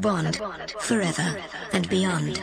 bond forever and beyond.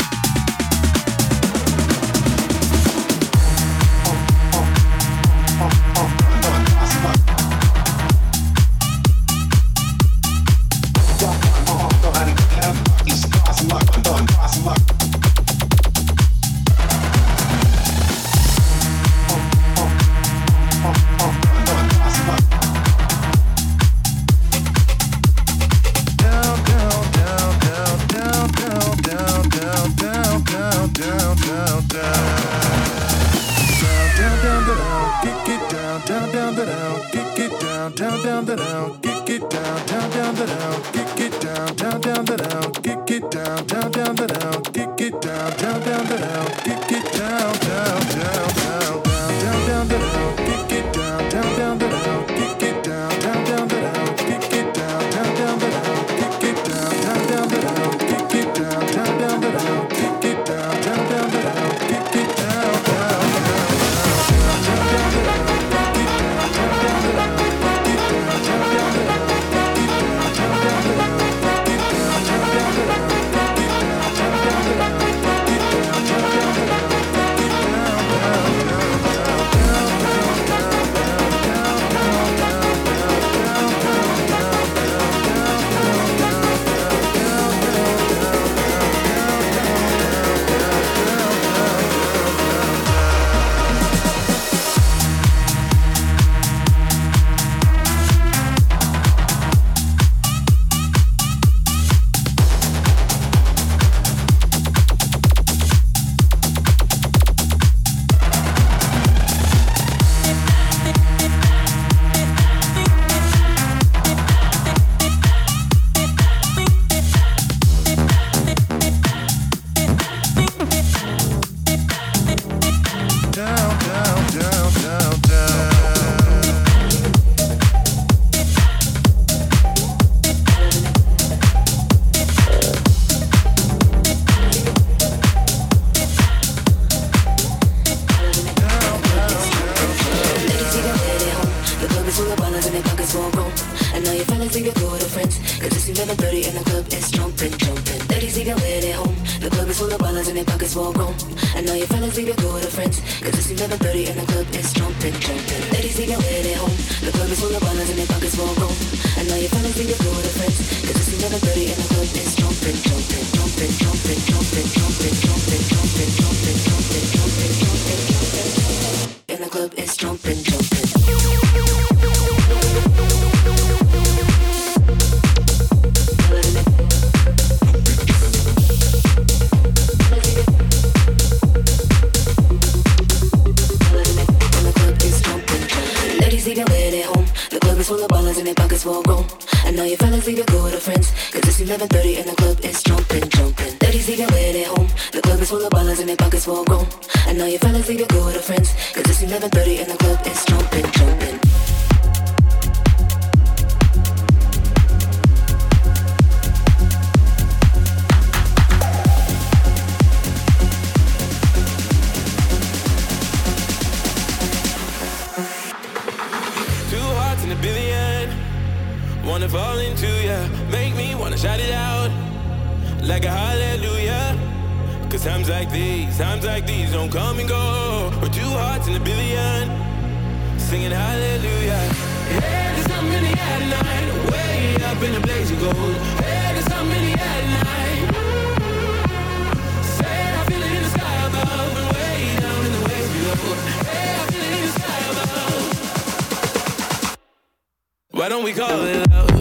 like a hallelujah. Cause times like these, times like these don't come and go. We're two hearts in a billion, singing hallelujah. Hey, there's something in the air tonight, way up in the blaze of gold. Hey, there's something in the air tonight. Say I feel it in the sky above and way down in the waves below. Hey, I feel it in the sky above. Why don't we call it love?